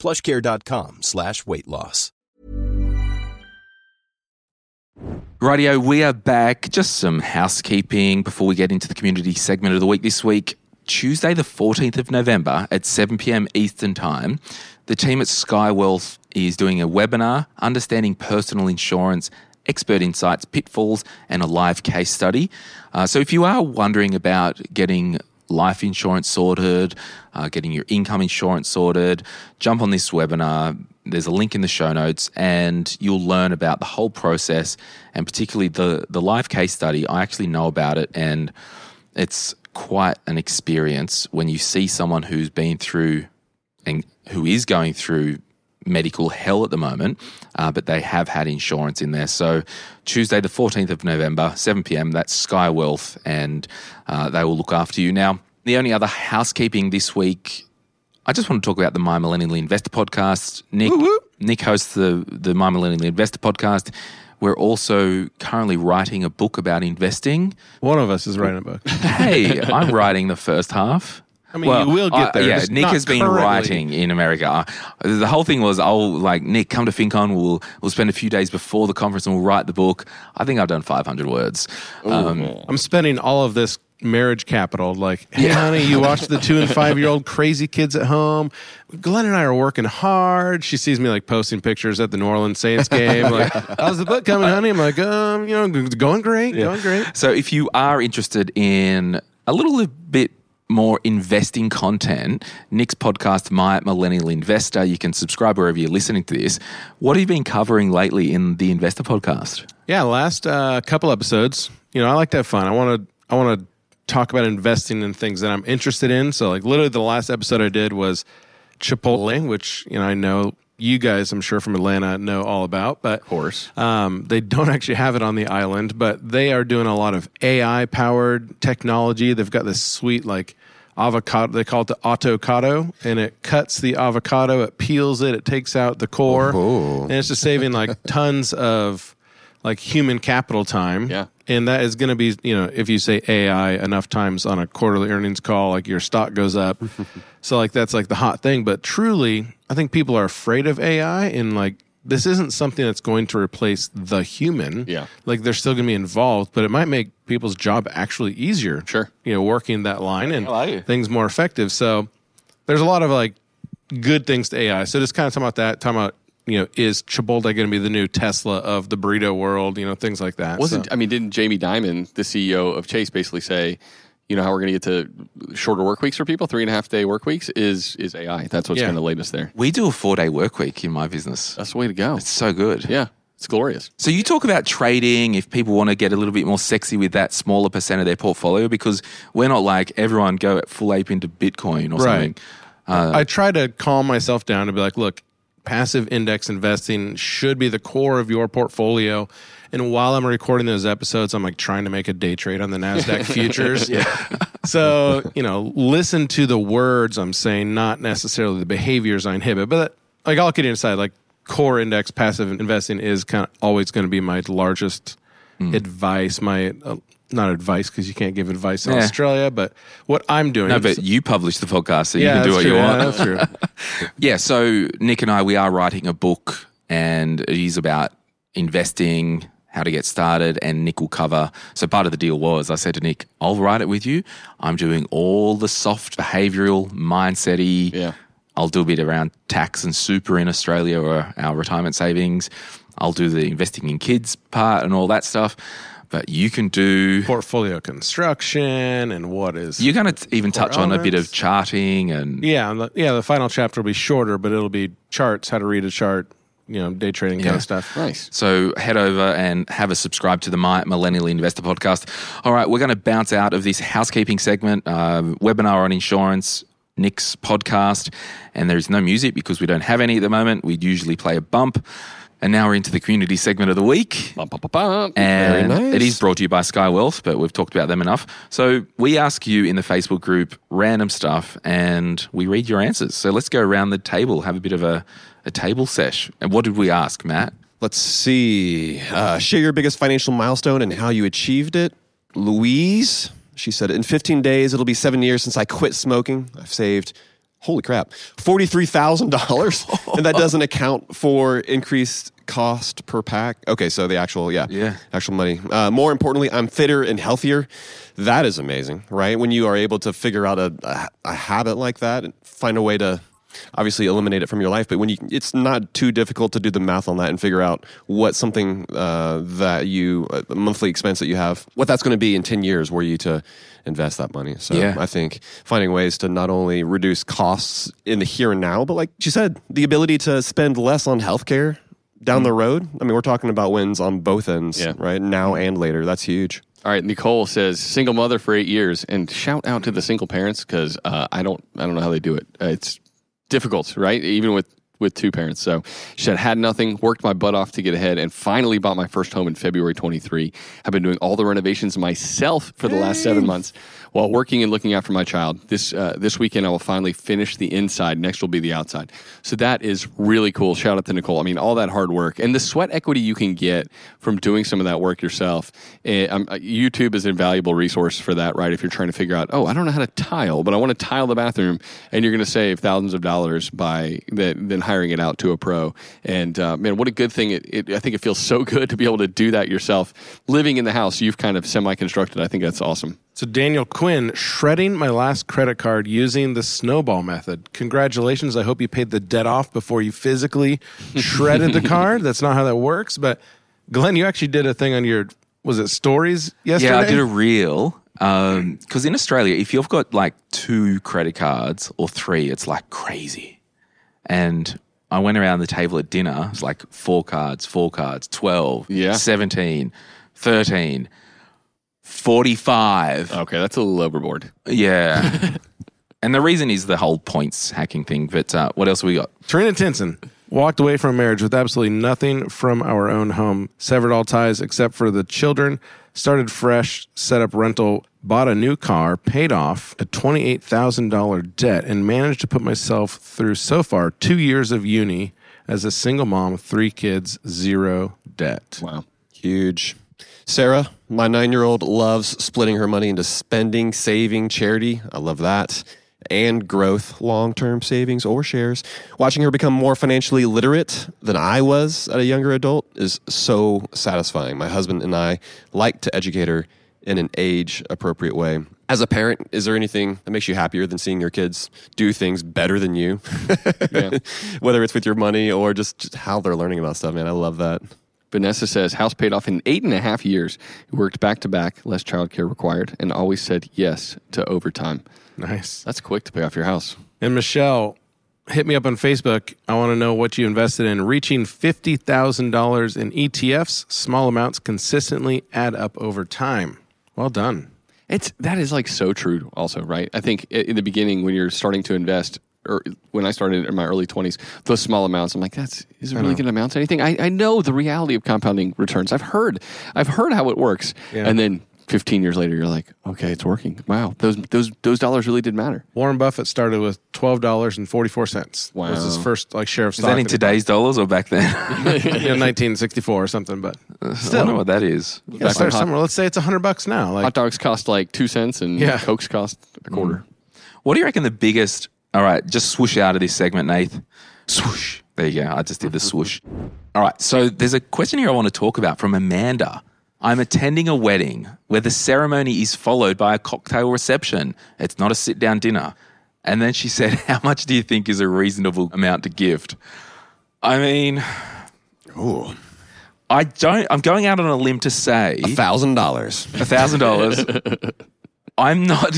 plushcare.com slash weight loss. Radio, we are back. Just some housekeeping before we get into the community segment of the week this week. Tuesday, the 14th of November at 7 p.m. Eastern Time, the team at Sky Wealth is doing a webinar, Understanding Personal Insurance, Expert Insights, Pitfalls, and a live case study. Uh, so if you are wondering about getting life insurance sorted, uh, getting your income insurance sorted, jump on this webinar. There's a link in the show notes, and you'll learn about the whole process and particularly the the live case study. I actually know about it, and it's quite an experience when you see someone who's been through and who is going through medical hell at the moment, uh, but they have had insurance in there. So Tuesday, the 14th of November, 7 p.m., that's Sky Wealth, and uh, they will look after you. Now, the only other housekeeping this week, I just want to talk about the My Millennial Investor podcast. Nick, Nick hosts the, the My Millennial Investor podcast. We're also currently writing a book about investing. One of us is writing a book. Hey, I'm writing the first half. I mean, you will get I- yeah, just Nick has been currently. writing in America. Uh, The whole thing was, I'll like Nick come to FinCon. We'll we'll spend a few days before the conference and we'll write the book. I think I've done 500 words. Um, I'm spending all of this marriage capital. Like, hey, honey, you watch the two and five year old crazy kids at home. Glen and I are working hard. She sees me like posting pictures at the New Orleans Saints game. Like, how's the book coming, honey? I'm like, um, you know, going great, going great. So if you are interested in a little bit more investing content, Nick's podcast, My Millennial Investor, you can subscribe wherever you're listening to this. What have you been covering lately in the Investor podcast? Yeah, last uh, couple episodes, you know, I like to have fun. I want to, I want to talk about investing in things that I'm interested in. So, like, literally, the last episode I did was Chipotle, which you know I know you guys, I'm sure from Atlanta, know all about. But of course. um, they don't actually have it on the island, but they are doing a lot of AI powered technology. They've got this sweet like avocado. They call it the avocado, and it cuts the avocado, it peels it, it takes out the core, and it's just saving like tons of like human capital time. Yeah. And that is going to be, you know, if you say AI enough times on a quarterly earnings call, like your stock goes up. so, like, that's like the hot thing. But truly, I think people are afraid of AI and like, this isn't something that's going to replace the human. Yeah. Like, they're still going to be involved, but it might make people's job actually easier. Sure. You know, working that line and like things more effective. So, there's a lot of like good things to AI. So, just kind of talking about that, talking about, you know, is Chipotle going to be the new Tesla of the burrito world? You know, things like that. Wasn't So- I mean, didn't Jamie Dimon, the CEO of Chase, basically say, you know, how we're going to get to shorter work weeks for people, three and a half day work weeks is is AI. That's what's Yeah. going to lead us there. We do a four day work week in my business. That's the way to go. It's so good. Yeah. It's glorious. So you talk about trading if people want to get a little bit more sexy with that smaller percent of their portfolio because we're not like everyone go at full ape into Bitcoin or Right. something. Uh, I try to calm myself down and be like, look, passive index investing should be the core of your portfolio. And while I'm recording those episodes, I'm like trying to make a day trade on the NASDAQ futures. So, you know, listen to the words I'm saying, not necessarily the behaviors I inhibit. But like, I'll get inside, like core index passive investing is kind of always going to be my largest advice. My, uh, not advice because you can't give advice in Yeah. Australia, but what I'm doing. no, but you publish the podcast, so you yeah, can do what true. you Yeah, want. that's true. Yeah, so Nick and I, we are writing a book, and it is about investing, how to get started, and Nick will cover. So part of the deal was I said to Nick, I'll write it with you. I'm doing all the soft behavioral, mindset Yeah. I'll do a bit around tax and super in Australia or our retirement savings. I'll do the investing in kids part and all that stuff. But you can do. portfolio construction and what is You're going to even touch on a bit of charting and yeah yeah the final chapter will be shorter but it'll be charts how to read a chart you know day trading kind of stuff Nice. So head over and have a subscribe to the My Millennial Investor podcast. All right, we're going to bounce out of this housekeeping segment, uh, webinar on insurance, Nick's podcast, and there is no music because we don't have any at the moment. We'd usually play a bump. And now we're into the community segment of the week. Bum, bum, bum. And nice. it is brought to you by Sky Wealth, but we've talked about them enough. So we ask you in the Facebook group random stuff and we read your answers. So let's go around the table, have a bit of a, a table sesh. And what did we ask, Matt? Let's see. Uh, share your biggest financial milestone and how you achieved it. Louise, she said, in 15 days, it'll be seven years since I quit smoking. I've saved, holy crap, $43,000. and that doesn't account for increased cost per pack. Okay, so the actual, yeah, Yeah. actual money. Uh, more importantly, I'm fitter and healthier. That is amazing, right? When you are able to figure out a, a, a habit like that and find a way to obviously eliminate it from your life but when you it's not too difficult to do the math on that and figure out what something uh, that you a monthly expense that you have what that's going to be in 10 years were you to invest that money. So Yeah. i think finding ways to not only reduce costs in the here and now but like she said the ability to spend less on healthcare down the road. I mean we're talking about wins on both ends Yeah. right? Now and later. That's huge. All right, Nicole says single mother for eight years, and shout out to the single parents because uh, I don't I don't know how they do it. Uh, it's difficult, right? Even with with two parents. So she said had nothing, worked my butt off to get ahead, and finally bought my first home in February 23. I've been doing all the renovations myself for the last seven months while working and looking after my child. This uh, this weekend I will finally finish the inside. Next will be the outside. So that is really cool. Shout out to Nicole. I mean, all that hard work and the sweat equity you can get from doing some of that work yourself. eh, um, uh, YouTube is an invaluable resource for that, right? If you're trying to figure out, oh, I don't know how to tile, but I want to tile the bathroom, and you're going to save thousands of dollars by that than hiring it out to a pro. And uh, man, what a good thing! It, it, I think it feels so good to be able to do that yourself, living in the house you've kind of semi-constructed. I think that's awesome. So daniel quinn shredding my last credit card using the snowball method congratulations i hope you paid the debt off before you physically shredded the card that's not how that works but glen you actually did a thing on your was it stories yesterday Yeah, I did a reel. Um, because in Australia, if you've got like two credit cards or three, it's like crazy. And I went around the table at dinner. It's like four cards, four cards, 12, Yeah. 17, 13, 45. Okay, that's a little overboard. Yeah. and the reason is the whole points hacking thing. But uh, what else we got? Trina Tinson walked away from marriage with absolutely nothing from our own home, severed all ties except for the children, started fresh, set up rental, bought a new car, paid off a $28,000 debt, and managed to put myself through so far two years of uni as a single mom, three kids, zero debt. Wow. Huge. Sarah, my nine year old loves splitting her money into spending, saving, charity. I love that. And growth, long term savings or shares. Watching her become more financially literate than I was at a younger adult is so satisfying. My husband and I like to educate her in an age appropriate way. As a parent, is there anything that makes you happier than seeing your kids do things better than you? Yeah. Whether it's with your money or just, just how they're learning about stuff, man. I love that. Vanessa says house paid off in eight and a half years. He worked back to back, less childcare required, and always said yes to overtime. Nice. That's quick to pay off your house. And Michelle, hit me up on Facebook. I want to know what you invested in. Reaching fifty thousand dollars in ETFs, small amounts consistently add up over time. Well done. It's that is like so true. Also, right? I think in the beginning when you're starting to invest, or when I started in my early 20s, those small amounts, I'm like, that's is it really going to amount to anything? I, I know the reality of compounding returns. I've heard, I've heard how it works, Yeah. and then 15 years later, you're like, okay, it's working. Wow, those those those dollars really did matter. Warren Buffett started with twelve dollars and forty four cents. Was his first like share of Is that in that he today's dollars or back then? bought. you know, nineteen sixty four or something. But uh, I don't know what that is. yeah, start somewhere. Let's say it's hundred bucks now. Like Hot dogs cost like two cents, and Yeah. Cokes cost a quarter. Mm-hmm. What do you reckon the biggest? All right, just swoosh out of this segment, Nath. Swoosh. There you go. I just did the swoosh. All right, so there's a question here I want to talk about from Amanda. I'm attending a wedding where the ceremony is followed by a cocktail reception. It's not a sit down dinner. And then she said, How much do you think is a reasonable amount to gift? I mean, oh, I don't, I'm going out on a limb to say $1,000. $1,000. I'm not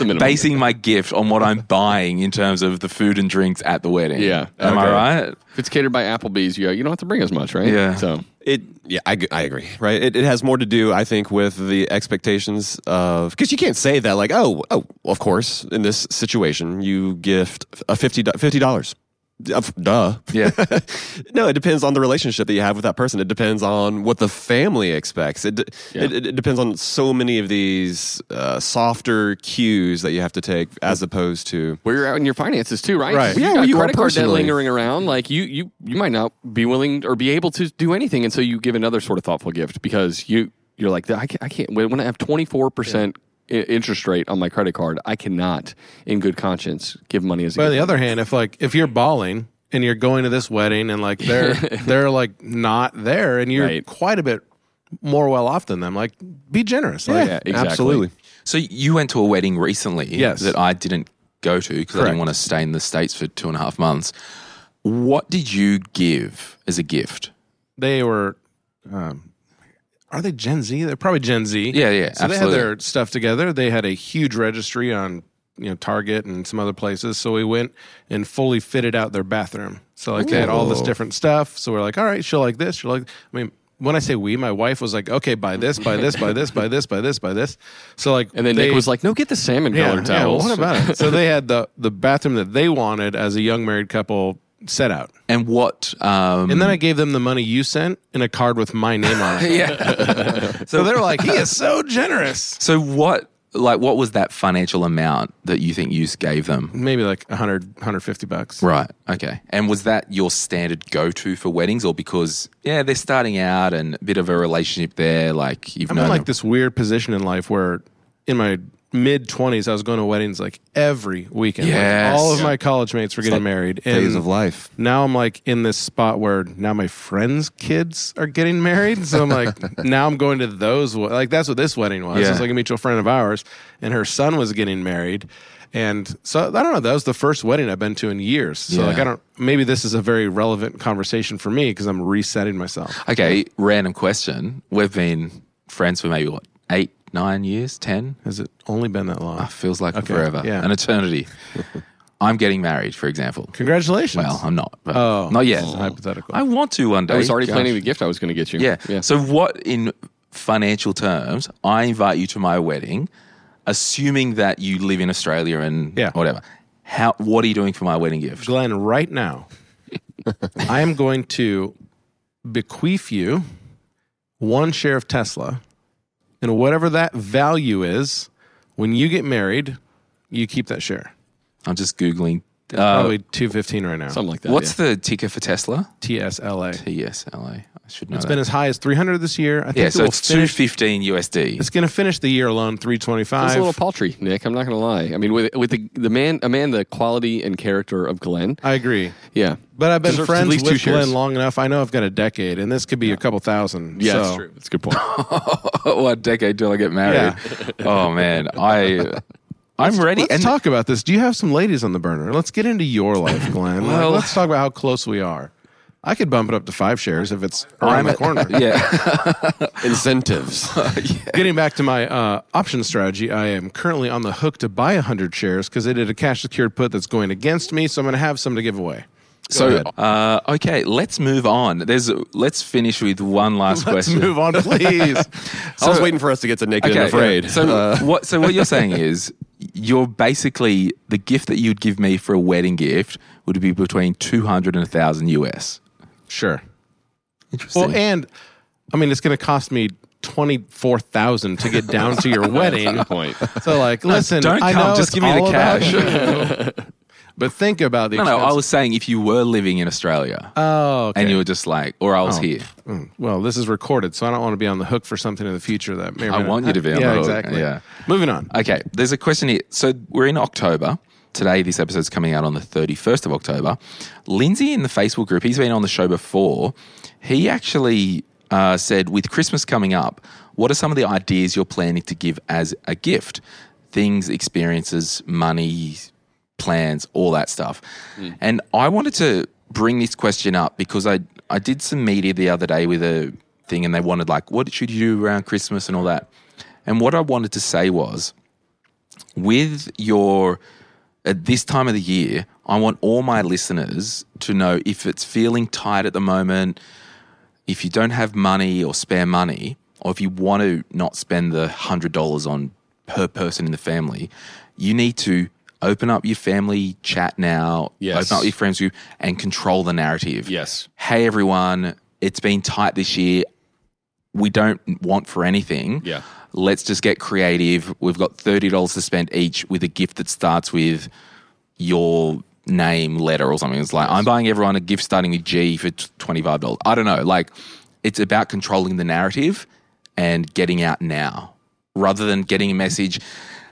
minimum. basing my gift on what I'm buying in terms of the food and drinks at the wedding. Yeah. Am I right? If it's catered by Applebee's, you you don't have to bring as much, right? Yeah. So It, yeah, I, I agree. Right, it, it has more to do, I think, with the expectations of because you can't say that like, oh, oh, of course, in this situation, you gift a fifty dollars. Duh. Yeah. no, it depends on the relationship that you have with that person. It depends on what the family expects. It Yeah. it, it depends on so many of these uh, softer cues that you have to take, as opposed to where you're at in your finances too, right? Right. If you Yeah, got where a you are credit card debt lingering around. Like you, you, you might not be willing or be able to do anything until you give another sort of thoughtful gift because you, you're like, I can't, I can't when I have 24 percent interest rate on my credit card, I cannot, in good conscience, give money as a But on the other hand, if like if you're balling and you're going to this wedding and like they're they're like not there and you're Right. quite a bit more well off than them, like be generous. Like, Yeah, exactly. absolutely. so you went to a wedding recently Yes. that I didn't go to because I didn't want to stay in the States for two and a half months. What did you give as a gift? they were. Um, are they Gen Z? They're probably Gen Z. Yeah, yeah, So they had their stuff together. They had a huge registry on you know Target and some other places. So we went and fully fitted out their bathroom. So like they had all this different stuff. So we're like, all right, she'll like this. She'll like. I mean, when I say we, my wife was like, okay, buy this, buy this, buy this, buy this, buy this, buy this. So like, and then they- Nick was like, "No, get the salmon yeah, colored yeah, well, towels." what about it? so they had the the bathroom that they wanted as a young married couple set out. And what? Um, And then I gave them the money you sent in a card with my name on it. yeah. So they're like, he is so generous. so what? Like, what was that financial amount that you think you gave them? Maybe like 100, 150 bucks. Right. Okay. And was that your standard go-to for weddings, or because yeah they're starting out and a bit of a relationship there, like you've I'm known in like them- this weird position in life where in my mid 20s, I was going to weddings like every weekend. Like, all of my college mates were getting married. phase and of life. Now I'm like in this spot where now my friends' kids are getting married. So I'm like, now I'm going to those. Like that's what this wedding was. Yeah. It's like a mutual friend of ours, and her son was getting married. And so I don't know. That was the first wedding I've been to in years. So Yeah. like I don't. Maybe this is a very relevant conversation for me because I'm resetting myself. Okay, random question. We've been friends for maybe what eight, nine years, ten. Has it only been that long? Ah, feels like Okay, forever, yeah. an eternity. I'm getting married, for example. Congratulations. Well, I'm not. But Oh, not yet. hypothetical. I want to one day. I was already Gosh. planning the gift I was going to get you. Yeah. yeah. So, what in financial terms? I invite you to my wedding, assuming that you live in Australia and Yeah. whatever. How? What are you doing for my wedding gift? Glen, right now, I am going to bequeath you one share of Tesla, and whatever that value is, when you get married, you keep that share. I'm just googling. Uh, Probably two fifteen right now. something like that. what's yeah. the ticker for Tesla? TSLA. TSLA. I should know. It's that. been as high as three hundred this year. I think yeah. it So will it's two finish. fifteen USD. It's going to finish the year alone three twenty It's five. a little paltry, Nick. I'm not going to lie. I mean, with with the the man, a man, the quality and character of Glen. I agree. Yeah, But I've been Deserves at friends least two with shares. Glen long enough. I know I've got a decade, and this could be a couple thousand. Yeah, so. that's true. That's a good point. what decade till I get married? oh man, I I'm ready. Let's and talk about this. Do you have some ladies on the burner? Let's get into your life, Glen. Like, let's talk about how close we are. I could bump it up to five shares if it's around the at- corner. Yeah. Incentives. Getting back to my uh, option strategy, I am currently on the hook to buy 100 shares because I did a cash secured put that's going against me. So I'm going to have some to give away. so, uh, okay, let's move on. There's let's finish with one last Let's question. move on, please. so, I was waiting for us to get to naked and afraid. yeah. So what? So what you're saying is, you're basically the gift that you'd give me for a wedding gift would be between 200 and 1000 US. sure. Interesting. Well, and I mean, it's going to cost me twenty four thousand to get down to your wedding. Point. So, like, listen, don't I come, know just it's give me the all about cash. but think about the. no, no. I was saying if you were living in Australia Oh, okay. and you were just like, or I was Oh. here. Mm, Well, this is recorded, so I don't want to be on the hook for something in the future that may I may not- want you to be on yeah, the hook, Yeah, exactly. yeah. Moving on. Okay, there's a question here. So we're in October. Today, this episode's coming out on the 31st of October. Lindsay in the Facebook group, he's been on the show before. He actually uh, said, with Christmas coming up, what are some of the ideas you're planning to give as a gift? Things, experiences, money, plans, all that stuff. And I wanted to bring this question up because I, I did some media the other day with a thing and they wanted, like, what should you do around Christmas and all that. And what I wanted to say was, with your at this time of the year, I want all my listeners to know if it's feeling tight at the moment, if you don't have money or spare money, or if you want to not spend the hundred dollars on per person in the family, you need to open up your family chat now, Yes. open up your friends group, and control the narrative. Yes. Hey everyone, it's been tight this year. We don't want for anything Yeah. let's just get creative. We've got $30 to spend each with a gift that starts with your name, letter, or something. It's like, I'm buying everyone a gift starting with G for $25. I don't know. Like, it's about controlling the narrative and getting out now rather than getting a message,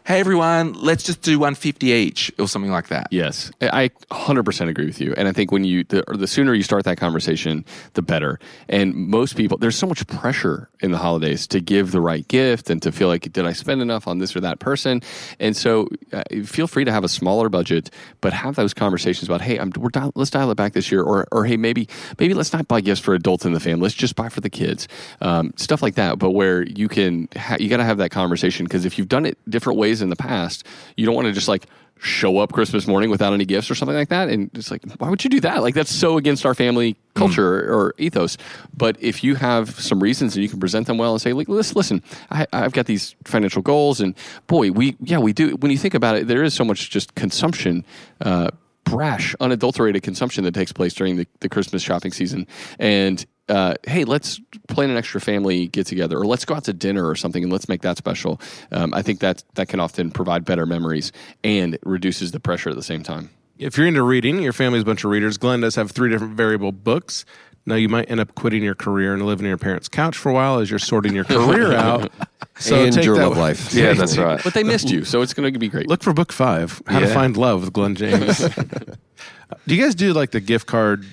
hey, everyone, let's just do 150 each or something like that. Yes, I I 100% agree with you. And I think when you, the, the sooner you start that conversation, the better. And most people, there's so much pressure in the holidays to give the right gift and to feel like, did I spend enough on this or that person? And so uh, feel free to have a smaller budget, but have those conversations about, hey, I'm, we're dial, let's dial it back this year. Or, or hey, maybe, maybe let's not buy gifts for adults in the family. Let's just buy for the kids. Um, stuff like that. But where you can, ha- you got to have that conversation because if you've done it different ways in the past, you don't want to just like, show up Christmas morning without any gifts or something like that. And it's like, why would you do that? Like, that's so against our family culture or ethos. But if you have some reasons and you can present them well and say, like, listen, listen, I, I've got these financial goals, and boy, we, yeah, we do. When you think about it, there is so much just consumption. Uh, brash, unadulterated consumption that takes place during the, the Christmas shopping season. And uh, hey, let's plan an extra family get together, or let's go out to dinner or something, and let's make that special. Um, I think that that can often provide better memories and reduces the pressure at the same time. If you're into reading, your family's a bunch of readers. Glen does have three different variable books. Now you might end up quitting your career and living in your parents' couch for a while as you're sorting your career out. So and take your that- love life. Yeah, that's right. But they missed you, so it's going to be great. Look for book five, How to Find Love with Glen James. do you guys do like the gift card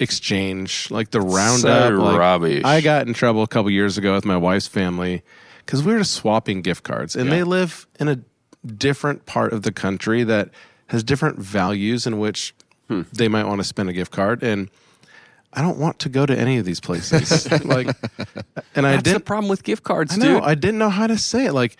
exchange, like the roundup? Like, rubbish. I got in trouble a couple years ago with my wife's family because we were just swapping gift cards, and they live in a different part of the country that has different values in which Hmm. they might want to spend a gift card, and I don't want to go to any of these places. like, and I That's the didn't. problem with gift cards, I know. dude. I didn't know how to say it. Like,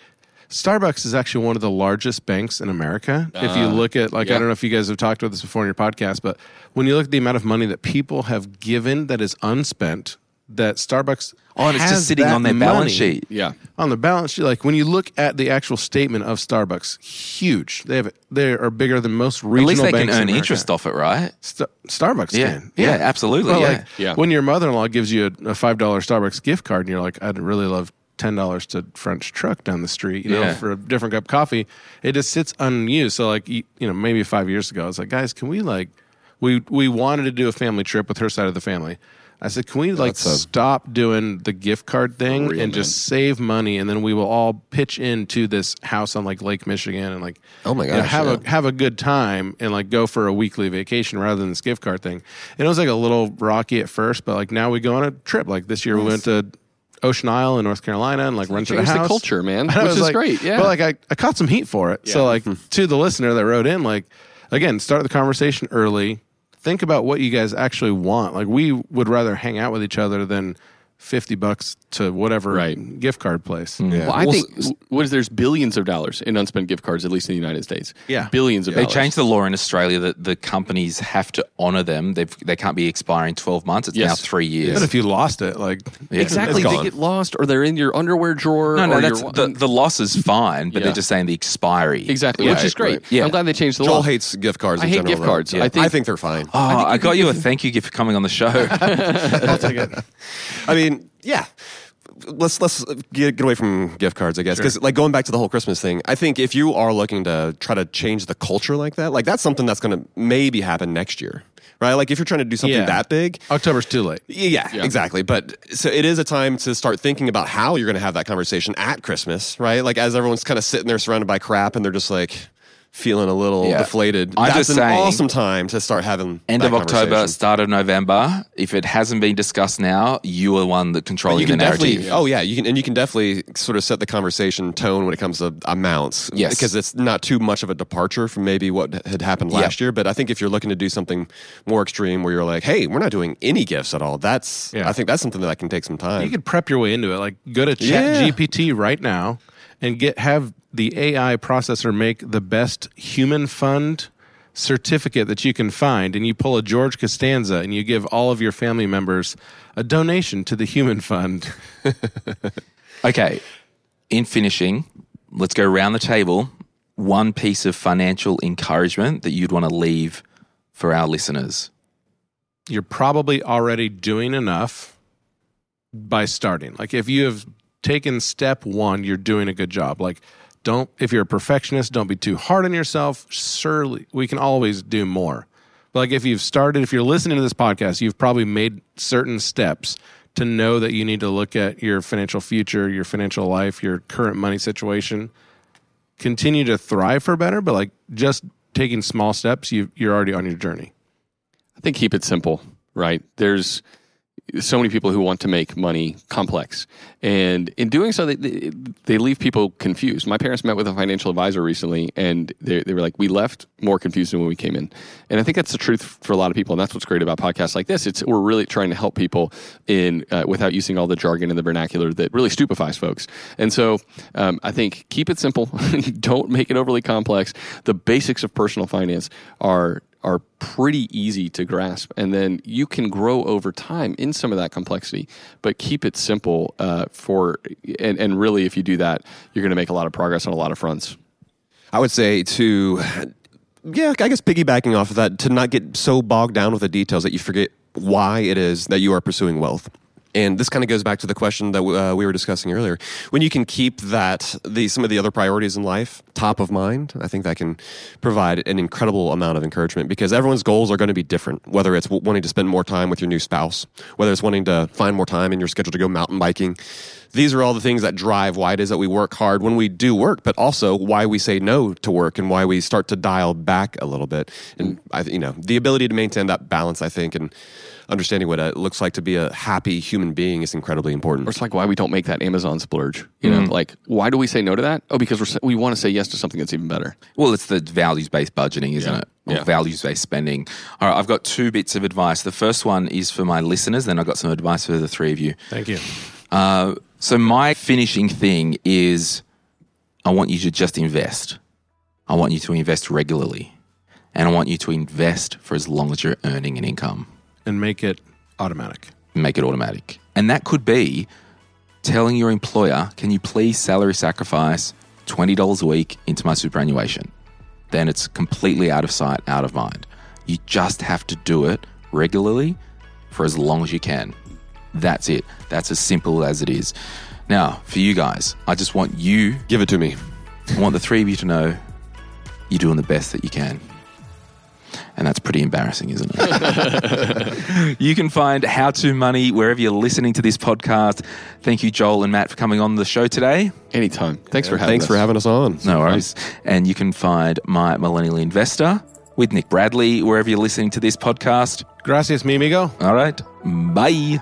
Starbucks is actually one of the largest banks in America. if you ah, look at, like, I don't know if you guys have talked about this before in your podcast, but when you look at the amount of money that people have given that is unspent, that Starbucks Oh, and it's just sitting on their money balance sheet. yeah. On the balance sheet, like when you look at the actual statement of Starbucks, huge. They have they are bigger than most regional. At least they can banks in earn America. interest off it, right? Sta- Starbucks Yeah. can. Yeah, absolutely, Well, yeah. like Yeah. when your mother-in-law gives you a, a five dollar Starbucks gift card, and you're like, I'd really love ten dollars to French Truck down the street, you know, Yeah. for a different cup of coffee. It just sits unused. So like, you know, maybe five years ago, I was like, guys, can we like, we we wanted to do a family trip with her side of the family. I said, can we like a- stop doing the gift card thing real, and just save money, and then we will all pitch into this house on like Lake Michigan and like, Oh my you know, have yeah. a have a good time and like go for a weekly vacation rather than this gift card thing. And it was like a little rocky at first, but like now we go on a trip. Like this year we went to Ocean Isle in North Carolina and like a Changed the house. culture, man, And I which was is like- great, yeah. But like I, I caught some heat for it. So Yeah. like to the listener that wrote in, like again, start the conversation early. think about what you guys actually want. Like we would rather hang out with each other than fifty bucks to whatever Right. gift card place. Mm-hmm. Well, I Well, think s- what is there's billions of dollars in unspent gift cards, at least in the United States. Yeah. billions of They dollars. changed the law in Australia that the companies have to honour them. They've, they can't be expiring 12 months. It's now three years. But if you lost it, like Yeah. Exactly, It's they gone. get lost, or they're in your underwear drawer. No, no, or that's, your, the, the loss is fine, but Yeah. they're just saying the expiry. exactly, Yeah, which is great. right. Yeah. I'm glad they changed the law. Joel hates gift cards. I in hate general, gift though. cards. Yeah. I think- I think they're fine. Oh, I, got you a thank you gift for coming on the show. I'll take it. I mean, yeah. Let's let's get, get away from gift cards, I guess, because like going back to the whole Christmas thing, I think if you are looking to try to change the culture like that, like that's something that's going to maybe happen next year, right? Like if you're trying to do something Yeah. that big, October's too late. yeah, Yeah. exactly. But so it is a time to start thinking about how you're going to have that conversation at Christmas, right? Like as everyone's kind of sitting there surrounded by crap and they're just like feeling a little Yeah. deflated. I'm That's just an saying- awesome time to start having End that of October, start of November. If it hasn't been discussed now, you are one that controlling you can the narrative. definitely, oh yeah, you can, and you can definitely sort of set the conversation tone when it comes to amounts. Yes. because it's not too much of a departure from maybe what had happened Yep. last year. But I think if you're looking to do something more extreme, where you're like, hey, we're not doing any gifts at all. That's, Yeah. I think that's something that can take some time. You could prep your way into it. Like go to Yeah. Chat GPT right now and get have the AI processor make the best human fund certificate that you can find and you pull a George Costanza and you give all of your family members a donation to the human fund. Okay. In finishing, let's go around the table. One piece of financial encouragement that you'd want to leave for our listeners. You're probably already doing enough by starting. Like if you have taken step 1, you're doing a good job. Like don't if you're a perfectionist, don't be too hard on yourself. Surely we can always do more. But like if you've started, if you're listening to this podcast, you've probably made certain steps to know that you need to look at your financial future, your financial life, your current money situation. Continue to thrive for better, but like just taking small steps, you you're already on your journey. I think keep it simple, right? There's so many people who want to make money complex, and in doing so, they, they, they leave people confused. My parents met with a financial advisor recently, and they, they were like, "We left more confused than when we came in," and I think that's the truth for a lot of people, and that's what's great about podcasts like this. It's we're really trying to help people in uh, without using all the jargon and the vernacular that really stupefies folks. And so, um, I think keep it simple. Don't make it overly complex. The basics of personal finance are are pretty easy to grasp, and then you can grow over time in some of that complexity. But keep it simple uh, for, and, and really, if you do that, you're going to make a lot of progress on a lot of fronts. I would say to, yeah, I guess piggybacking off of that, to not get so bogged down with the details that you forget why it is that you are pursuing wealth. And this kind of goes back to the question that uh, we were discussing earlier. When you can keep that, the, some of the other priorities in life top of mind, I think that can provide an incredible amount of encouragement because everyone's goals are going to be different. Whether it's wanting to spend more time with your new spouse, whether it's wanting to find more time in your schedule to go mountain biking, these are all the things that drive why it is that we work hard when we do work, but also why we say no to work and why we start to dial back a little bit. And I, you know, the ability to maintain that balance, I think, and understanding what it looks like to be a happy human being is incredibly important. Or it's like why we don't make that Amazon splurge. You know, like why do we say no to that? Oh, because we're, we want to say yes to something that's even better. Well, it's the values based budgeting, isn't Yeah. it? Yeah. values based spending. All right, I've got two bits of advice. The first one is for my listeners, then I've got some advice for the three of you. Thank you. Uh, so, my finishing thing is I want you to just invest. I want you to invest regularly. And I want you to invest for as long as you're earning an income. And make it automatic. make it automatic. And that could be telling your employer, can you please salary sacrifice $20 a week into my superannuation? Then it's completely out of sight, out of mind. You just have to do it regularly for as long as you can. That's it. That's as simple as it is. Now, for you guys, I just want you, Give it to me. I want the three of you to know you're doing the best that you can. And that's pretty embarrassing, isn't it? you can find How to Money wherever you're listening to this podcast. Thank you, Joel and Matt, for coming on the show today. Anytime. Thanks for having Thanks us. for having us on. No worries. And you can find My Millennial Investor with Nick Bradley wherever you're listening to this podcast. Gracias, mi amigo. All right. Bye.